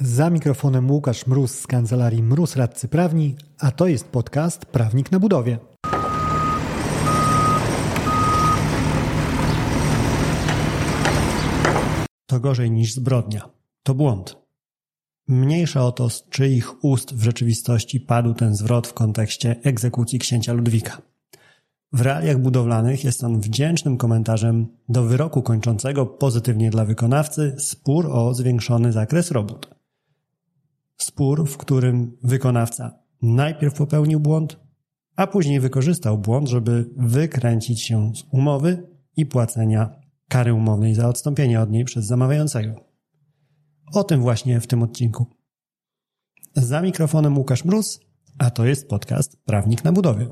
Za mikrofonem Łukasz Mróz z kancelarii Mróz Radcy Prawni, a to jest podcast Prawnik na budowie. To gorzej niż zbrodnia. To błąd. Mniejsza o to, z czyich ust w rzeczywistości padł ten zwrot w kontekście egzekucji księcia Ludwika. W realiach budowlanych jest on wdzięcznym komentarzem do wyroku kończącego pozytywnie dla wykonawcy spór o zwiększony zakres robót. Spór, w którym wykonawca najpierw popełnił błąd, a później wykorzystał błąd, żeby wykręcić się z umowy i płacenia kary umownej za odstąpienie od niej przez zamawiającego. O tym właśnie w tym odcinku. Za mikrofonem Łukasz Mróz, a to jest podcast Prawnik na budowie.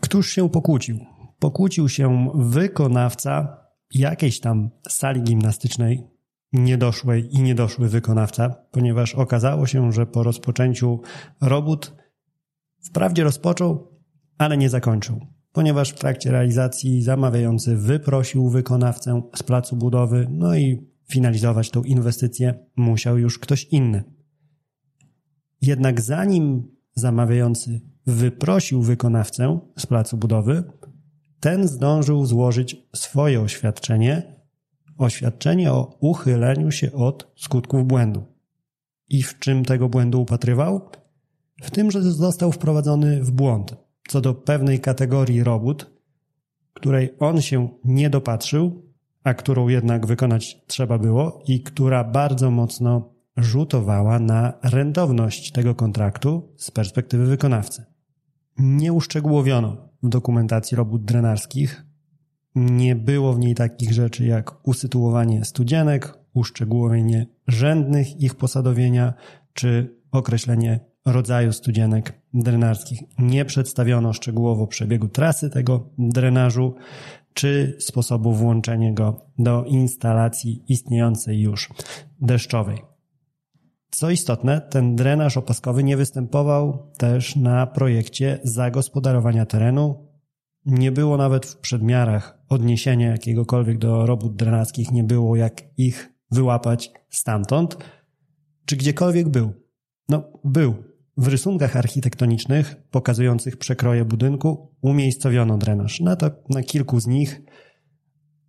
Któż się pokłócił? Pokłócił się wykonawca jakiejś tam sali gimnastycznej, niedoszłej i niedoszły wykonawca, ponieważ okazało się, że po rozpoczęciu robót wprawdzie rozpoczął, ale nie zakończył, ponieważ w trakcie realizacji zamawiający wyprosił wykonawcę z placu budowy, no i finalizować tą inwestycję musiał już ktoś inny. Jednak zanim zamawiający wyprosił wykonawcę z placu budowy, ten zdążył złożyć swoje oświadczenie, oświadczenie o uchyleniu się od skutków błędu. I w czym tego błędu upatrywał? W tym, że został wprowadzony w błąd co do pewnej kategorii robót, której on się nie dopatrzył, a którą jednak wykonać trzeba było i która bardzo mocno rzutowała na rentowność tego kontraktu z perspektywy wykonawcy. Nie uszczegółowiono w dokumentacji robót drenarskich. Nie było w niej takich rzeczy jak usytuowanie studzienek, uszczegółowienie rzędnych ich posadowienia czy określenie rodzaju studzienek drenarskich. Nie przedstawiono szczegółowo przebiegu trasy tego drenażu czy sposobu włączenia go do instalacji istniejącej już deszczowej. Co istotne, ten drenaż opaskowy nie występował też na projekcie zagospodarowania terenu. Nie było nawet w przedmiarach odniesienia jakiegokolwiek do robót drenarskich, nie było jak ich wyłapać stamtąd. Czy gdziekolwiek był? No, był. W rysunkach architektonicznych pokazujących przekroje budynku umiejscowiono drenaż. Na, to, na kilku z nich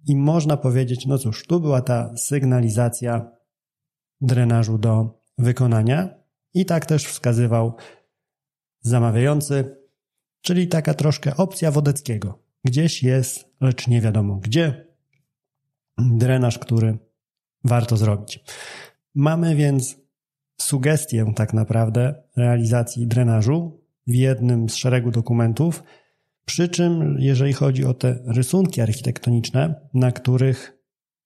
i można powiedzieć, no cóż, tu była ta sygnalizacja drenażu do wykonania i tak też wskazywał zamawiający, czyli taka troszkę opcja Wodeckiego. Gdzieś jest, lecz nie wiadomo gdzie, drenaż, który warto zrobić. Mamy więc sugestię tak naprawdę realizacji drenażu w jednym z szeregu dokumentów, przy czym jeżeli chodzi o te rysunki architektoniczne, na których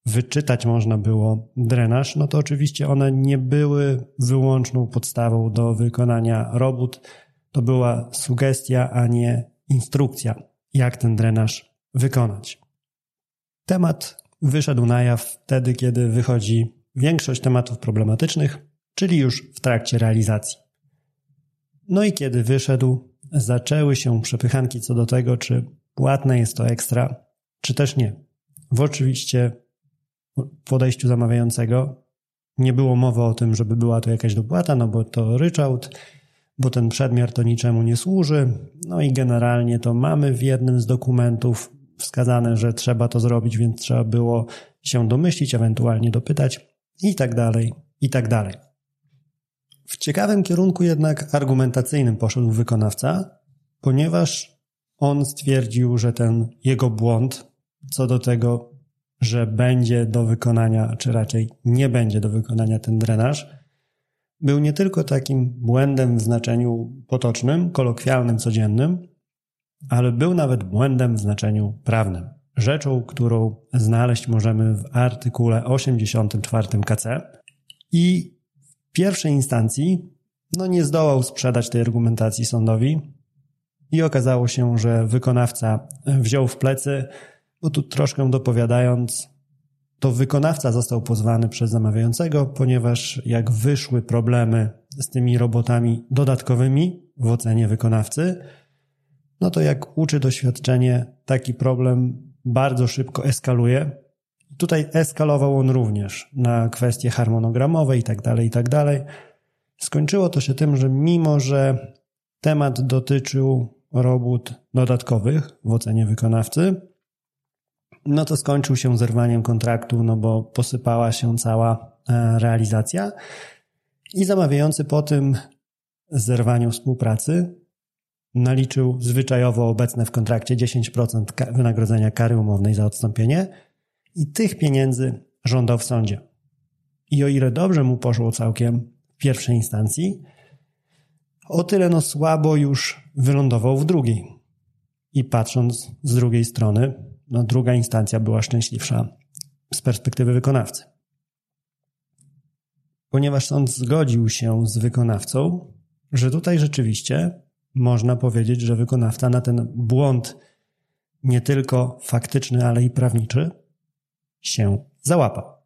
wyczytać można było drenaż, no to oczywiście one nie były wyłączną podstawą do wykonania robót. To była sugestia, a nie instrukcja, jak ten drenaż wykonać. Temat wyszedł na jaw wtedy, kiedy wychodzi większość tematów problematycznych, czyli już w trakcie realizacji. No i kiedy wyszedł, zaczęły się przepychanki co do tego, czy płatne jest to ekstra, czy też nie. W oczywiście podejściu zamawiającego nie było mowy o tym, żeby była to jakaś dopłata, no bo to ryczałt, bo ten przedmiar to niczemu nie służy. No i generalnie to mamy w jednym z dokumentów wskazane, że trzeba to zrobić, więc trzeba było się domyślić, ewentualnie dopytać i tak dalej, i tak dalej. W ciekawym kierunku jednak argumentacyjnym poszedł wykonawca, ponieważ on stwierdził, że ten jego błąd co do tego, że będzie do wykonania, czy raczej nie będzie do wykonania ten drenaż, był nie tylko takim błędem w znaczeniu potocznym, kolokwialnym, codziennym, ale był nawet błędem w znaczeniu prawnym. Rzeczą, którą znaleźć możemy w artykule 84 KC i w pierwszej instancji no nie zdołał sprzedać tej argumentacji sądowi i okazało się, że wykonawca wziął w plecy bo tu troszkę dopowiadając, to wykonawca został pozwany przez zamawiającego, ponieważ jak wyszły problemy z tymi robotami dodatkowymi w ocenie wykonawcy, no to jak uczy doświadczenie, taki problem bardzo szybko eskaluje. Tutaj eskalował on również na kwestie harmonogramowe i tak dalej, i tak dalej. Skończyło to się tym, że mimo, że temat dotyczył robót dodatkowych w ocenie wykonawcy, no to skończył się zerwaniem kontraktu, no bo posypała się cała e, realizacja i zamawiający po tym zerwaniu współpracy naliczył zwyczajowo obecne w kontrakcie 10% wynagrodzenia kary umownej za odstąpienie i tych pieniędzy żądał w sądzie. I o ile dobrze mu poszło całkiem w pierwszej instancji, o tyle no słabo już wylądował w drugiej. I patrząc z drugiej strony, no druga instancja była szczęśliwsza z perspektywy wykonawcy. Ponieważ sąd zgodził się z wykonawcą, że tutaj rzeczywiście można powiedzieć, że wykonawca na ten błąd nie tylko faktyczny, ale i prawniczy się załapał.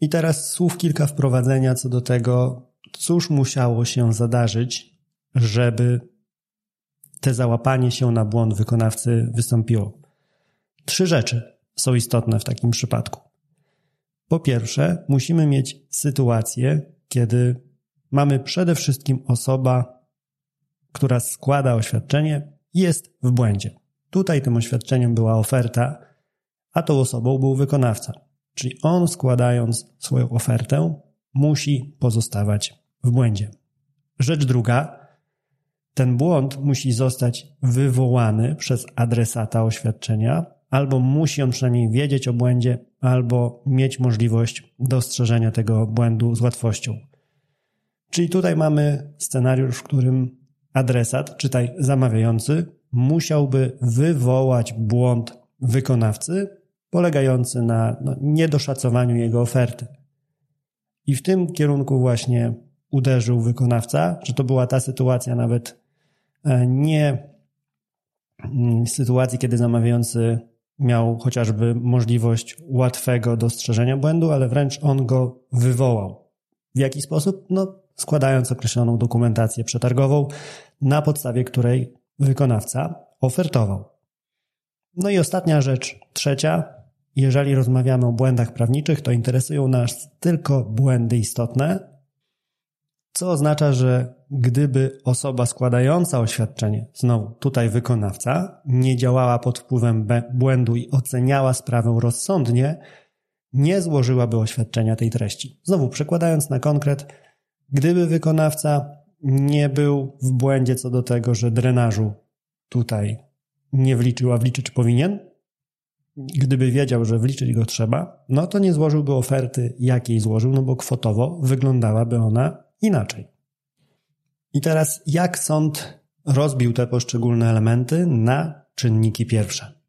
I teraz słów kilka wprowadzenia co do tego, cóż musiało się zadarzyć, żeby te załapanie się na błąd wykonawcy wystąpiło. Trzy rzeczy są istotne w takim przypadku. Po pierwsze, musimy mieć sytuację, kiedy mamy przede wszystkim osoba, która składa oświadczenie, jest w błędzie. Tutaj tym oświadczeniem była oferta, a tą osobą był wykonawca. Czyli on składając swoją ofertę musi pozostawać w błędzie. Rzecz druga, ten błąd musi zostać wywołany przez adresata oświadczenia, albo musi on przynajmniej wiedzieć o błędzie, albo mieć możliwość dostrzeżenia tego błędu z łatwością. Czyli tutaj mamy scenariusz, w którym adresat, czytaj zamawiający, musiałby wywołać błąd wykonawcy, polegający na no, niedoszacowaniu jego oferty. I w tym kierunku właśnie uderzył wykonawca, że to była ta sytuacja nawet e, nie mm, sytuacji, kiedy zamawiający miał chociażby możliwość łatwego dostrzeżenia błędu, ale wręcz on go wywołał. W jaki sposób? No, składając określoną dokumentację przetargową, na podstawie której wykonawca ofertował. No i ostatnia rzecz, trzecia, jeżeli rozmawiamy o błędach prawniczych, to interesują nas tylko błędy istotne, co oznacza, że gdyby osoba składająca oświadczenie, znowu tutaj wykonawca, nie działała pod wpływem błędu i oceniała sprawę rozsądnie, nie złożyłaby oświadczenia tej treści. Znowu przekładając na konkret, gdyby wykonawca nie był w błędzie co do tego, że drenażu tutaj nie wliczył, a wliczyć powinien, gdyby wiedział, że wliczyć go trzeba, no to nie złożyłby oferty, jakiej złożył, no bo kwotowo wyglądałaby ona inaczej. I teraz jak sąd rozbił te poszczególne elementy na czynniki pierwsze?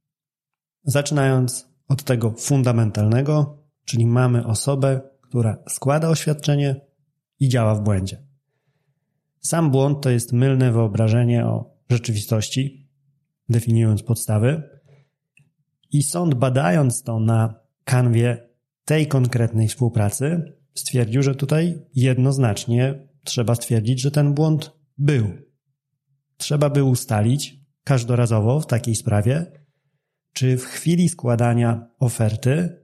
Zaczynając od tego fundamentalnego, czyli mamy osobę, która składa oświadczenie i działa w błędzie. Sam błąd to jest mylne wyobrażenie o rzeczywistości, definiując podstawy, i sąd, badając to na kanwie tej konkretnej współpracy, stwierdził, że tutaj jednoznacznie trzeba stwierdzić, że ten błąd był. Trzeba by ustalić każdorazowo w takiej sprawie, czy w chwili składania oferty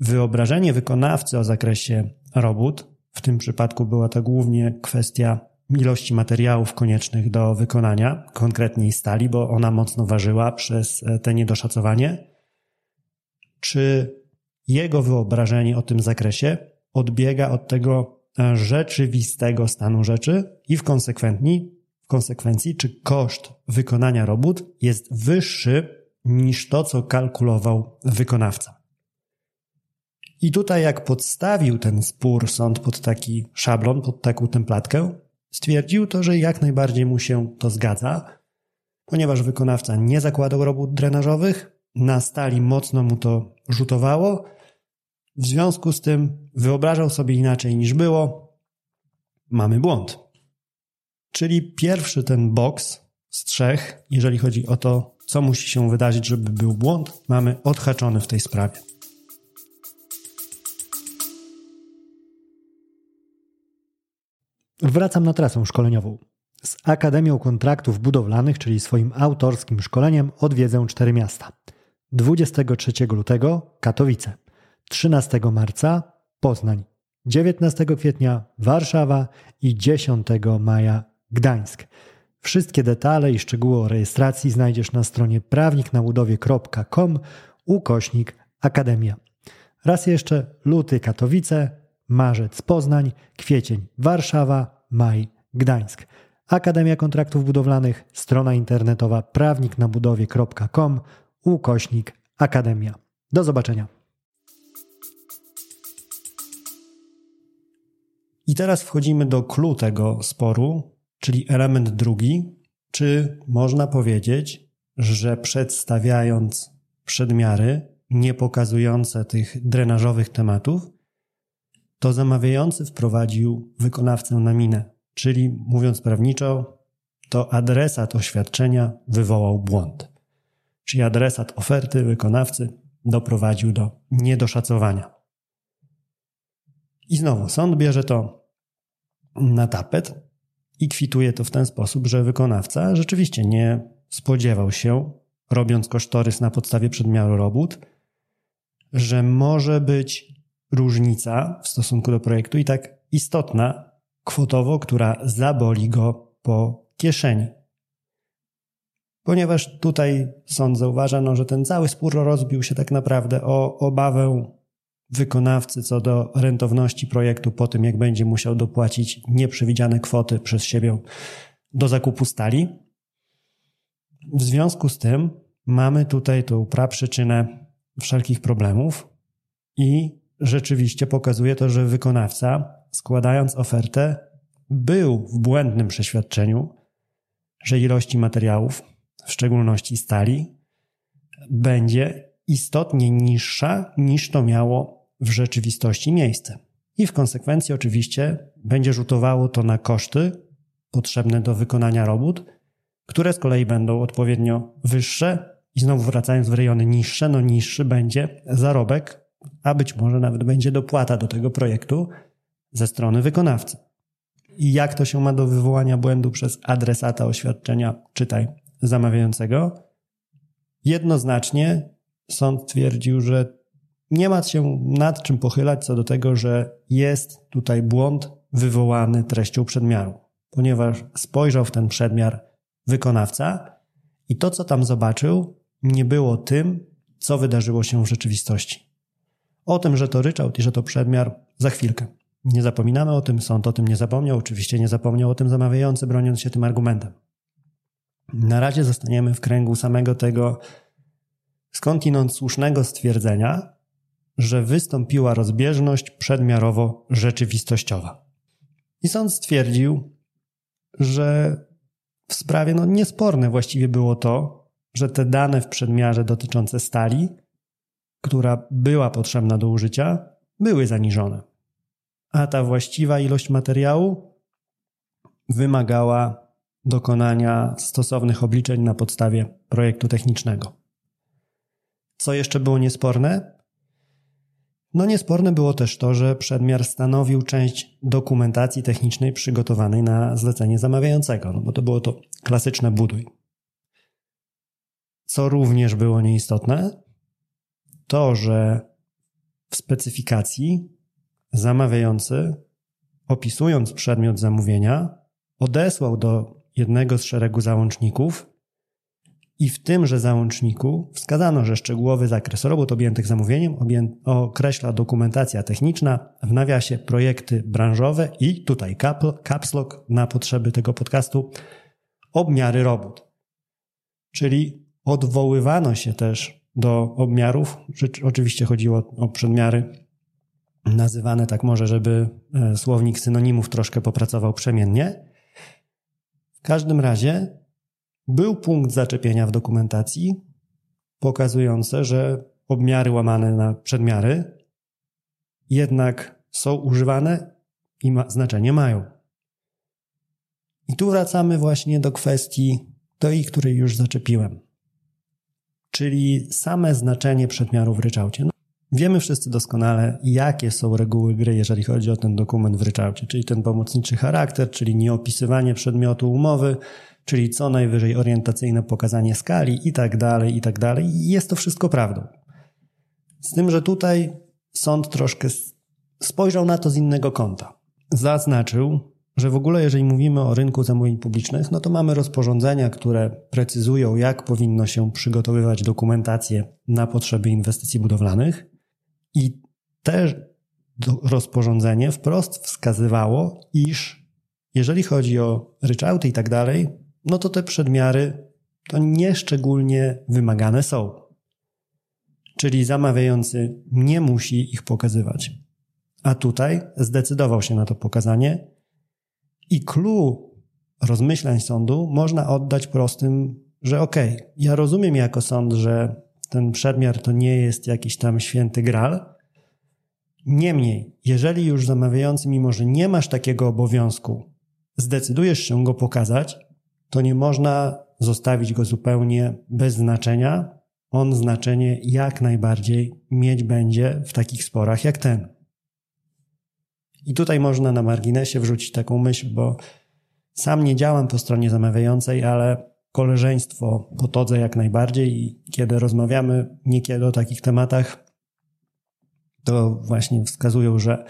wyobrażenie wykonawcy o zakresie robót, w tym przypadku była to głównie kwestia ilości materiałów koniecznych do wykonania, konkretniej stali, bo ona mocno ważyła przez e, te niedoszacowanie, czy jego wyobrażenie o tym zakresie odbiega od tego e, rzeczywistego stanu rzeczy i w konsekwencji, w konsekwencji, czy koszt wykonania robót jest wyższy niż to, co kalkulował wykonawca. I tutaj, jak podstawił ten spór sąd pod taki szablon, pod taką templatkę, Stwierdził to, że jak najbardziej mu się to zgadza, ponieważ wykonawca nie zakładał robót drenażowych, na stali mocno mu to rzutowało, w związku z tym wyobrażał sobie inaczej niż było, mamy błąd. Czyli pierwszy ten boks z trzech, jeżeli chodzi o to, co musi się wydarzyć, żeby był błąd, mamy odhaczony w tej sprawie. Wracam na trasę szkoleniową. Z Akademią Kontraktów Budowlanych, czyli swoim autorskim szkoleniem, odwiedzę cztery miasta. 23 lutego Katowice, 13 marca Poznań, 19 kwietnia Warszawa i 10 maja Gdańsk. Wszystkie detale i szczegóły o rejestracji znajdziesz na stronie prawniknabudowie.com ukośnik Akademia. Raz jeszcze luty Katowice, marzec Poznań, kwiecień Warszawa, maj Gdańsk. Akademia Kontraktów Budowlanych, strona internetowa prawniknabudowie.com ukośnik Akademia. Do zobaczenia. I teraz wchodzimy do clue tego sporu, czyli element drugi. Czy można powiedzieć, że przedstawiając przedmiary nie pokazujące tych drenażowych tematów, to zamawiający wprowadził wykonawcę na minę, czyli mówiąc prawniczo, to adresat oświadczenia wywołał błąd. Czyli adresat oferty wykonawcy doprowadził do niedoszacowania. I znowu sąd bierze to na tapet i kwituje to w ten sposób, że wykonawca rzeczywiście nie spodziewał się, robiąc kosztorys na podstawie przedmiaru robót, że może być różnica w stosunku do projektu i tak istotna kwotowo, która zaboli go po kieszeni. Ponieważ tutaj sąd zauważa, no, że ten cały spór rozbił się tak naprawdę o obawę wykonawcy co do rentowności projektu po tym, jak będzie musiał dopłacić nieprzewidziane kwoty przez siebie do zakupu stali. W związku z tym mamy tutaj tą praprzyczynę wszelkich problemów i rzeczywiście pokazuje to, że wykonawca, składając ofertę, był w błędnym przeświadczeniu, że ilości materiałów, w szczególności stali, będzie istotnie niższa niż to miało w rzeczywistości miejsce. I w konsekwencji oczywiście będzie rzutowało to na koszty potrzebne do wykonania robót, które z kolei będą odpowiednio wyższe i znowu wracając w rejony niższe, no niższy będzie zarobek, a być może nawet będzie dopłata do tego projektu ze strony wykonawcy. I jak to się ma do wywołania błędu przez adresata oświadczenia, czytaj, zamawiającego? Jednoznacznie sąd twierdził, że nie ma się nad czym pochylać co do tego, że jest tutaj błąd wywołany treścią przedmiaru, ponieważ spojrzał w ten przedmiar wykonawca i to, co tam zobaczył, nie było tym, co wydarzyło się w rzeczywistości. O tym, że to ryczałt i że to przedmiar, za chwilkę. Nie zapominamy o tym, sąd o tym nie zapomniał, oczywiście nie zapomniał o tym zamawiający, broniąc się tym argumentem. Na razie zostaniemy w kręgu samego tego skądinąd słusznego stwierdzenia, że wystąpiła rozbieżność przedmiarowo-rzeczywistościowa. I sąd stwierdził, że w sprawie no, niesporne właściwie było to, że te dane w przedmiarze dotyczące stali, która była potrzebna do użycia, były zaniżone. A ta właściwa ilość materiału wymagała dokonania stosownych obliczeń na podstawie projektu technicznego. Co jeszcze było niesporne? No niesporne było też to, że przedmiar stanowił część dokumentacji technicznej przygotowanej na zlecenie zamawiającego, no bo to było to klasyczne buduj. Co również było nieistotne, to, że w specyfikacji zamawiający, opisując przedmiot zamówienia, odesłał do jednego z szeregu załączników i w tymże załączniku wskazano, że szczegółowy zakres robót objętych zamówieniem określa dokumentacja techniczna, w nawiasie projekty branżowe i tutaj caps lock na potrzeby tego podcastu obmiary robót. Czyli Odwoływano się też do obmiarów. Oczywiście chodziło o przedmiary nazywane tak może, żeby e, słownik synonimów troszkę popracował przemiennie. W każdym razie był punkt zaczepienia w dokumentacji pokazujący, że obmiary łamane na przedmiary jednak są używane i ma, znaczenie mają. I tu wracamy właśnie do kwestii tej, której już zaczepiłem czyli same znaczenie przedmiaru w ryczałcie. No, Wiemy wszyscy doskonale, jakie są reguły gry, jeżeli chodzi o ten dokument w ryczałcie, czyli ten pomocniczy charakter, czyli nieopisywanie przedmiotu umowy, czyli co najwyżej orientacyjne pokazanie skali i tak dalej, i tak dalej. Jest to wszystko prawdą. Z tym, że tutaj sąd troszkę spojrzał na to z innego kąta. Zaznaczył, że w ogóle jeżeli mówimy o rynku zamówień publicznych, no to mamy rozporządzenia, które precyzują, jak powinno się przygotowywać dokumentację na potrzeby inwestycji budowlanych i też rozporządzenie wprost wskazywało, iż jeżeli chodzi o ryczałty i tak dalej, no to te przedmiary to nieszczególnie wymagane są. Czyli zamawiający nie musi ich pokazywać. A tutaj zdecydował się na to pokazanie i clue rozmyślań sądu można oddać prostym, że okej, okay, ja rozumiem jako sąd, że ten przedmiar to nie jest jakiś tam święty gral. Niemniej, jeżeli już zamawiający, mimo że nie masz takiego obowiązku, zdecydujesz się go pokazać, to nie można zostawić go zupełnie bez znaczenia. On znaczenie jak najbardziej mieć będzie w takich sporach jak ten. I tutaj można na marginesie wrzucić taką myśl, bo sam nie działam po stronie zamawiającej, ale koleżeństwo potodzę jak najbardziej i kiedy rozmawiamy niekiedy o takich tematach, to właśnie wskazują, że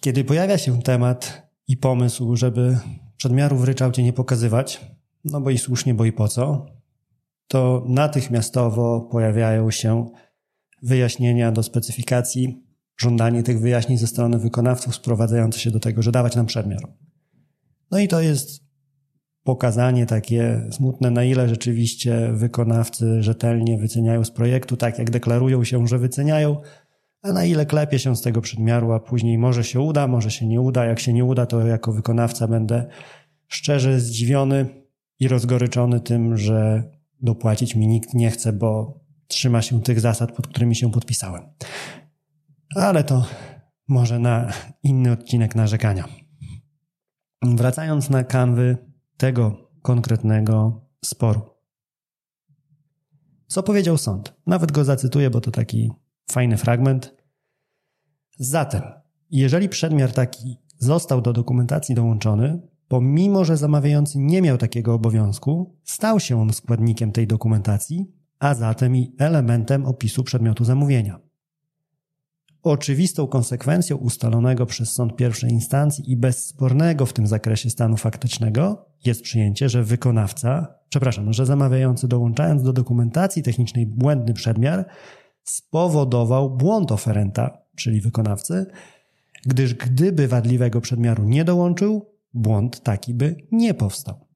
kiedy pojawia się temat i pomysł, żeby przedmiarów w ryczałcie nie pokazywać, no bo i słusznie, bo i po co, to natychmiastowo pojawiają się wyjaśnienia do specyfikacji, żądanie tych wyjaśnień ze strony wykonawców sprowadzające się do tego, że dawać nam przedmiar. No i to jest pokazanie takie smutne, na ile rzeczywiście wykonawcy rzetelnie wyceniają z projektu, tak jak deklarują się, że wyceniają, a na ile klepie się z tego przedmiaru, a później może się uda, może się nie uda. Jak się nie uda, to jako wykonawca będę szczerze zdziwiony i rozgoryczony tym, że dopłacić mi nikt nie chce, bo trzyma się tych zasad, pod którymi się podpisałem. Ale to może na inny odcinek narzekania. Wracając na kanwy tego konkretnego sporu. Co powiedział sąd? Nawet go zacytuję, bo to taki fajny fragment. Zatem, jeżeli przedmiar taki został do dokumentacji dołączony, pomimo że zamawiający nie miał takiego obowiązku, stał się on składnikiem tej dokumentacji, a zatem i elementem opisu przedmiotu zamówienia. Oczywistą konsekwencją ustalonego przez sąd pierwszej instancji i bezspornego w tym zakresie stanu faktycznego jest przyjęcie, że wykonawca, przepraszam, że zamawiający dołączając do dokumentacji technicznej błędny przedmiar spowodował błąd oferenta, czyli wykonawcy, gdyż gdyby wadliwego przedmiaru nie dołączył, błąd taki by nie powstał.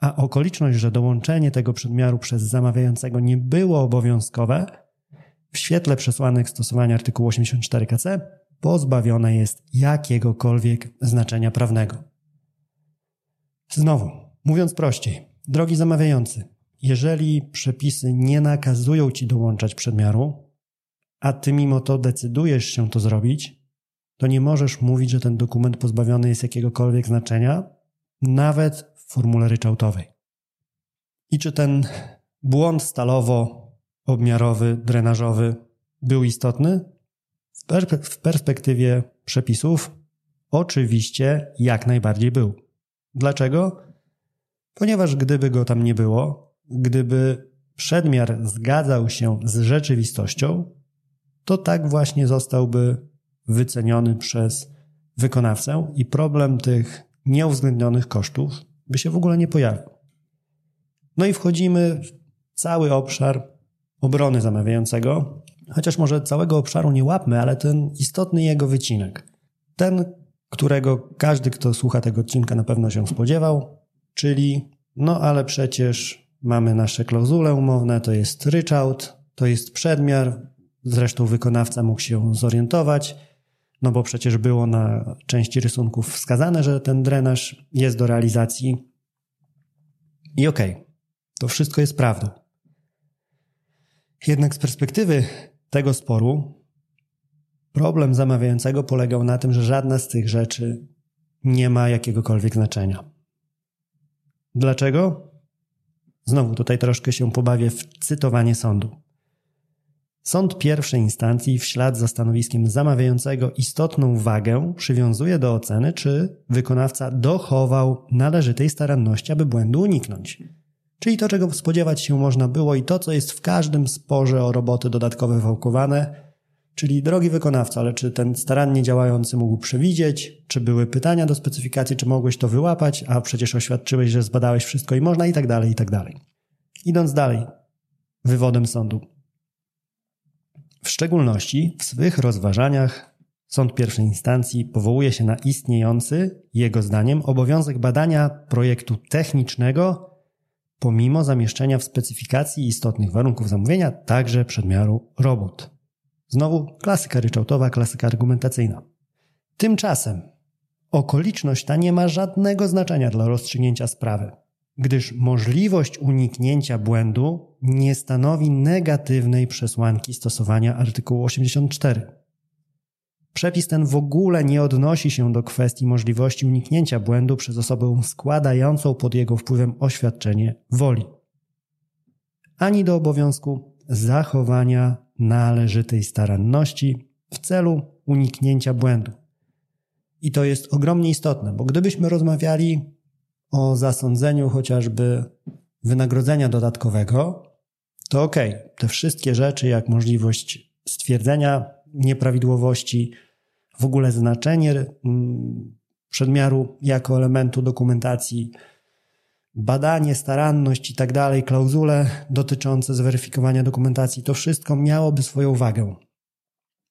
A okoliczność, że dołączenie tego przedmiaru przez zamawiającego nie było obowiązkowe, w świetle przesłanek stosowania artykułu 84 KC pozbawione jest jakiegokolwiek znaczenia prawnego. Znowu, mówiąc prościej, drogi zamawiający, jeżeli przepisy nie nakazują ci dołączać przedmiaru, a ty mimo to decydujesz się to zrobić, to nie możesz mówić, że ten dokument pozbawiony jest jakiegokolwiek znaczenia, nawet w formule ryczałtowej. I czy ten błąd stalowo-obmiarowy, drenażowy był istotny? W, per w perspektywie przepisów oczywiście jak najbardziej był. Dlaczego? Ponieważ gdyby go tam nie było, gdyby przedmiar zgadzał się z rzeczywistością, to tak właśnie zostałby wyceniony przez wykonawcę i problem tych nieuwzględnionych kosztów by się w ogóle nie pojawił. No i wchodzimy w cały obszar obrony zamawiającego, chociaż może całego obszaru nie łapmy, ale ten istotny jego wycinek. Ten, którego każdy, kto słucha tego odcinka, na pewno się spodziewał, czyli no ale przecież mamy nasze klauzule umowne, to jest ryczałt, to jest przedmiar, zresztą wykonawca mógł się zorientować, no bo przecież było na części rysunków wskazane, że ten drenaż jest do realizacji. I okej, okay, to wszystko jest prawdą. Jednak z perspektywy tego sporu, problem zamawiającego polegał na tym, że żadna z tych rzeczy nie ma jakiegokolwiek znaczenia. Dlaczego? Znowu tutaj troszkę się pobawię w cytowanie sądu. Sąd pierwszej instancji w ślad za stanowiskiem zamawiającego istotną wagę przywiązuje do oceny, czy wykonawca dochował należytej staranności, aby błędu uniknąć. Czyli to, czego spodziewać się można było i to, co jest w każdym sporze o roboty dodatkowe wałkowane, czyli drogi wykonawca, ale czy ten starannie działający mógł przewidzieć, czy były pytania do specyfikacji, czy mogłeś to wyłapać, a przecież oświadczyłeś, że zbadałeś wszystko i można i tak dalej, i tak dalej. Idąc dalej, wywodem sądu. W szczególności w swych rozważaniach sąd pierwszej instancji powołuje się na istniejący, jego zdaniem, obowiązek badania projektu technicznego pomimo zamieszczenia w specyfikacji istotnych warunków zamówienia także przedmiaru robót. Znowu klasyka ryczałtowa, klasyka argumentacyjna. Tymczasem okoliczność ta nie ma żadnego znaczenia dla rozstrzygnięcia sprawy gdyż możliwość uniknięcia błędu nie stanowi negatywnej przesłanki stosowania artykułu 84. Przepis ten w ogóle nie odnosi się do kwestii możliwości uniknięcia błędu przez osobę składającą pod jego wpływem oświadczenie woli, ani do obowiązku zachowania należytej staranności w celu uniknięcia błędu. I to jest ogromnie istotne, bo gdybyśmy rozmawiali o zasądzeniu chociażby wynagrodzenia dodatkowego, to ok, te wszystkie rzeczy, jak możliwość stwierdzenia nieprawidłowości, w ogóle znaczenie mm, przedmiaru jako elementu dokumentacji, badanie, staranność i tak dalej, klauzule dotyczące zweryfikowania dokumentacji, to wszystko miałoby swoją wagę.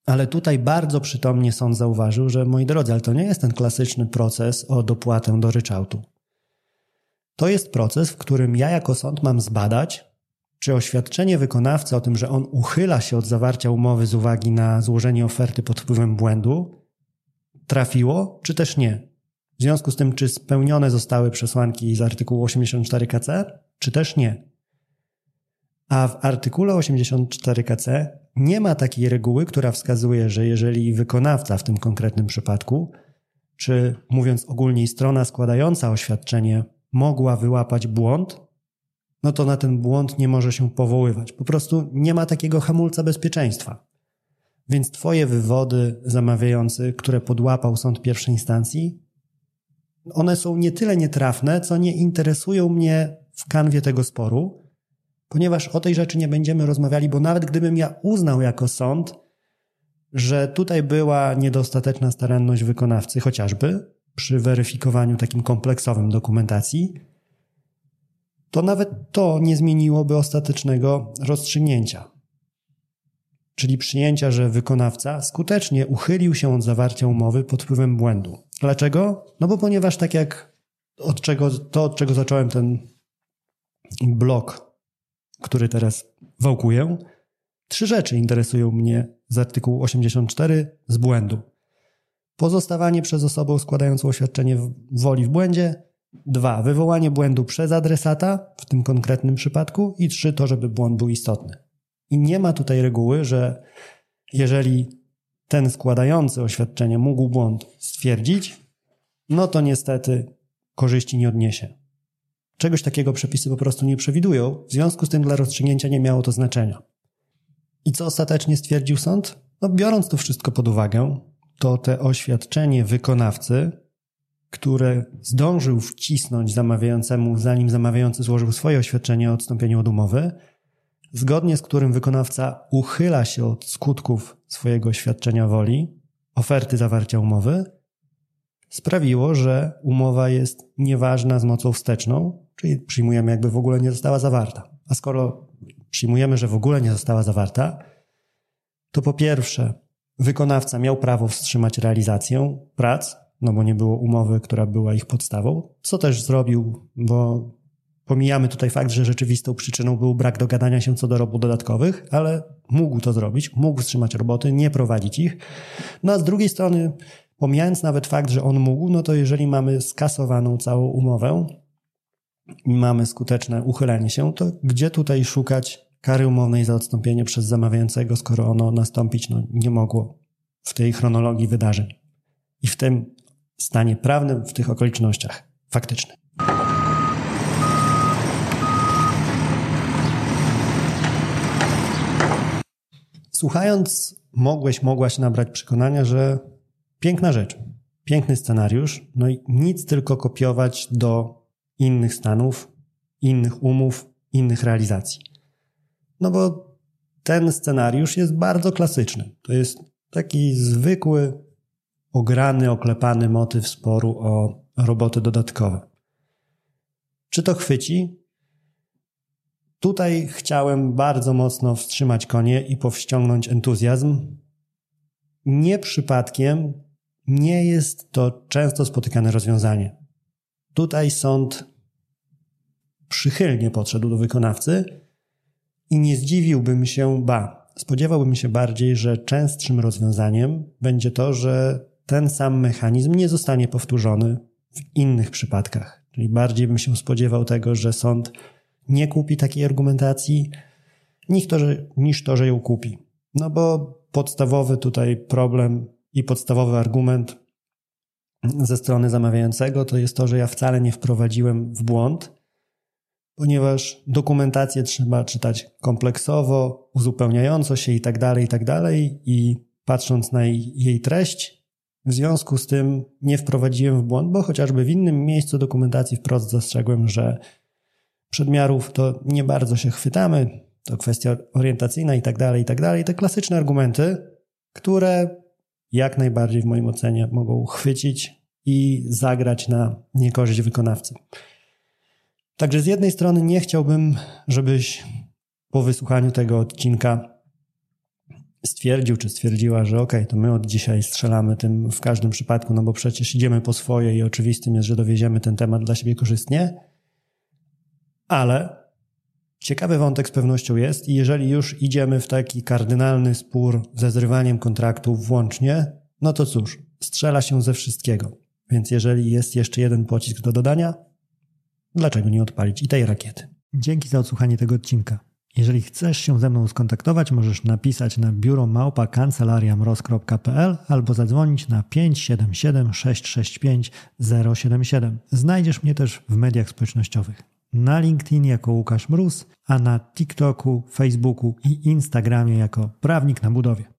Ale tutaj bardzo przytomnie sąd zauważył, że moi drodzy, ale to nie jest ten klasyczny proces o dopłatę do ryczałtu. To jest proces, w którym ja jako sąd mam zbadać, czy oświadczenie wykonawcy o tym, że on uchyla się od zawarcia umowy z uwagi na złożenie oferty pod wpływem błędu, trafiło, czy też nie. W związku z tym, czy spełnione zostały przesłanki z artykułu 84 KC, czy też nie. A w artykule 84 KC nie ma takiej reguły, która wskazuje, że jeżeli wykonawca w tym konkretnym przypadku, czy mówiąc ogólniej strona składająca oświadczenie mogła wyłapać błąd, no to na ten błąd nie może się powoływać. Po prostu nie ma takiego hamulca bezpieczeństwa. Więc Twoje wywody zamawiający, które podłapał sąd pierwszej instancji, one są nie tyle nietrafne, co nie interesują mnie w kanwie tego sporu, ponieważ o tej rzeczy nie będziemy rozmawiali, bo nawet gdybym ja uznał jako sąd, że tutaj była niedostateczna staranność wykonawcy, chociażby, przy weryfikowaniu takim kompleksowym dokumentacji, to nawet to nie zmieniłoby ostatecznego rozstrzygnięcia. Czyli przyjęcia, że wykonawca skutecznie uchylił się od zawarcia umowy pod wpływem błędu. Dlaczego? No bo ponieważ tak jak od czego, to, od czego zacząłem ten blok, który teraz wałkuję, trzy rzeczy interesują mnie z artykułu 84 z błędu. Pozostawanie przez osobę składającą oświadczenie woli w błędzie. Dwa, wywołanie błędu przez adresata, w tym konkretnym przypadku. I trzy, to, żeby błąd był istotny. I nie ma tutaj reguły, że jeżeli ten składający oświadczenie mógł błąd stwierdzić, no to niestety korzyści nie odniesie. Czegoś takiego przepisy po prostu nie przewidują, w związku z tym dla rozstrzygnięcia nie miało to znaczenia. I co ostatecznie stwierdził sąd? No, biorąc to wszystko pod uwagę, to te oświadczenie wykonawcy, które zdążył wcisnąć zamawiającemu, zanim zamawiający złożył swoje oświadczenie o odstąpieniu od umowy, zgodnie z którym wykonawca uchyla się od skutków swojego oświadczenia woli, oferty zawarcia umowy, sprawiło, że umowa jest nieważna z mocą wsteczną, czyli przyjmujemy, jakby w ogóle nie została zawarta. A skoro przyjmujemy, że w ogóle nie została zawarta, to po pierwsze, Wykonawca miał prawo wstrzymać realizację prac, no bo nie było umowy, która była ich podstawą, co też zrobił, bo pomijamy tutaj fakt, że rzeczywistą przyczyną był brak dogadania się co do robót dodatkowych, ale mógł to zrobić, mógł wstrzymać roboty, nie prowadzić ich. No a z drugiej strony, pomijając nawet fakt, że on mógł, no to jeżeli mamy skasowaną całą umowę i mamy skuteczne uchylenie się, to gdzie tutaj szukać kary umownej za odstąpienie przez zamawiającego, skoro ono nastąpić no, nie mogło w tej chronologii wydarzeń i w tym stanie prawnym, w tych okolicznościach faktycznych. Słuchając, mogłeś, mogłaś nabrać przekonania, że piękna rzecz, piękny scenariusz, no i nic tylko kopiować do innych stanów, innych umów, innych realizacji. No bo ten scenariusz jest bardzo klasyczny. To jest taki zwykły, ograny, oklepany motyw sporu o roboty dodatkowe. Czy to chwyci? Tutaj chciałem bardzo mocno wstrzymać konie i powściągnąć entuzjazm. Nie przypadkiem nie jest to często spotykane rozwiązanie. Tutaj sąd przychylnie podszedł do wykonawcy i nie zdziwiłbym się, ba, spodziewałbym się bardziej, że częstszym rozwiązaniem będzie to, że ten sam mechanizm nie zostanie powtórzony w innych przypadkach. Czyli bardziej bym się spodziewał tego, że sąd nie kupi takiej argumentacji, niż to, że, niż to, że ją kupi. No bo podstawowy tutaj problem i podstawowy argument ze strony zamawiającego to jest to, że ja wcale nie wprowadziłem w błąd, ponieważ dokumentację trzeba czytać kompleksowo, uzupełniająco się i tak dalej, i tak dalej. I patrząc na jej treść, w związku z tym nie wprowadziłem w błąd, bo chociażby w innym miejscu dokumentacji wprost zastrzegłem, że przedmiarów to nie bardzo się chwytamy, to kwestia orientacyjna i tak dalej, i tak dalej. Te klasyczne argumenty, które jak najbardziej w moim ocenie mogą chwycić i zagrać na niekorzyść wykonawcy. Także z jednej strony nie chciałbym, żebyś po wysłuchaniu tego odcinka stwierdził czy stwierdziła, że ok, to my od dzisiaj strzelamy tym w każdym przypadku, no bo przecież idziemy po swoje i oczywistym jest, że dowieziemy ten temat dla siebie korzystnie. Ale ciekawy wątek z pewnością jest i jeżeli już idziemy w taki kardynalny spór ze zrywaniem kontraktów włącznie, no to cóż, strzela się ze wszystkiego. Więc jeżeli jest jeszcze jeden pocisk do dodania, dlaczego nie odpalić i tej rakiety? Dzięki za odsłuchanie tego odcinka. Jeżeli chcesz się ze mną skontaktować, możesz napisać na biuro małpa albo zadzwonić na 577 665 077. Znajdziesz mnie też w mediach społecznościowych. Na LinkedIn jako Łukasz Mróz, a na TikToku, Facebooku i Instagramie jako Prawnik na Budowie.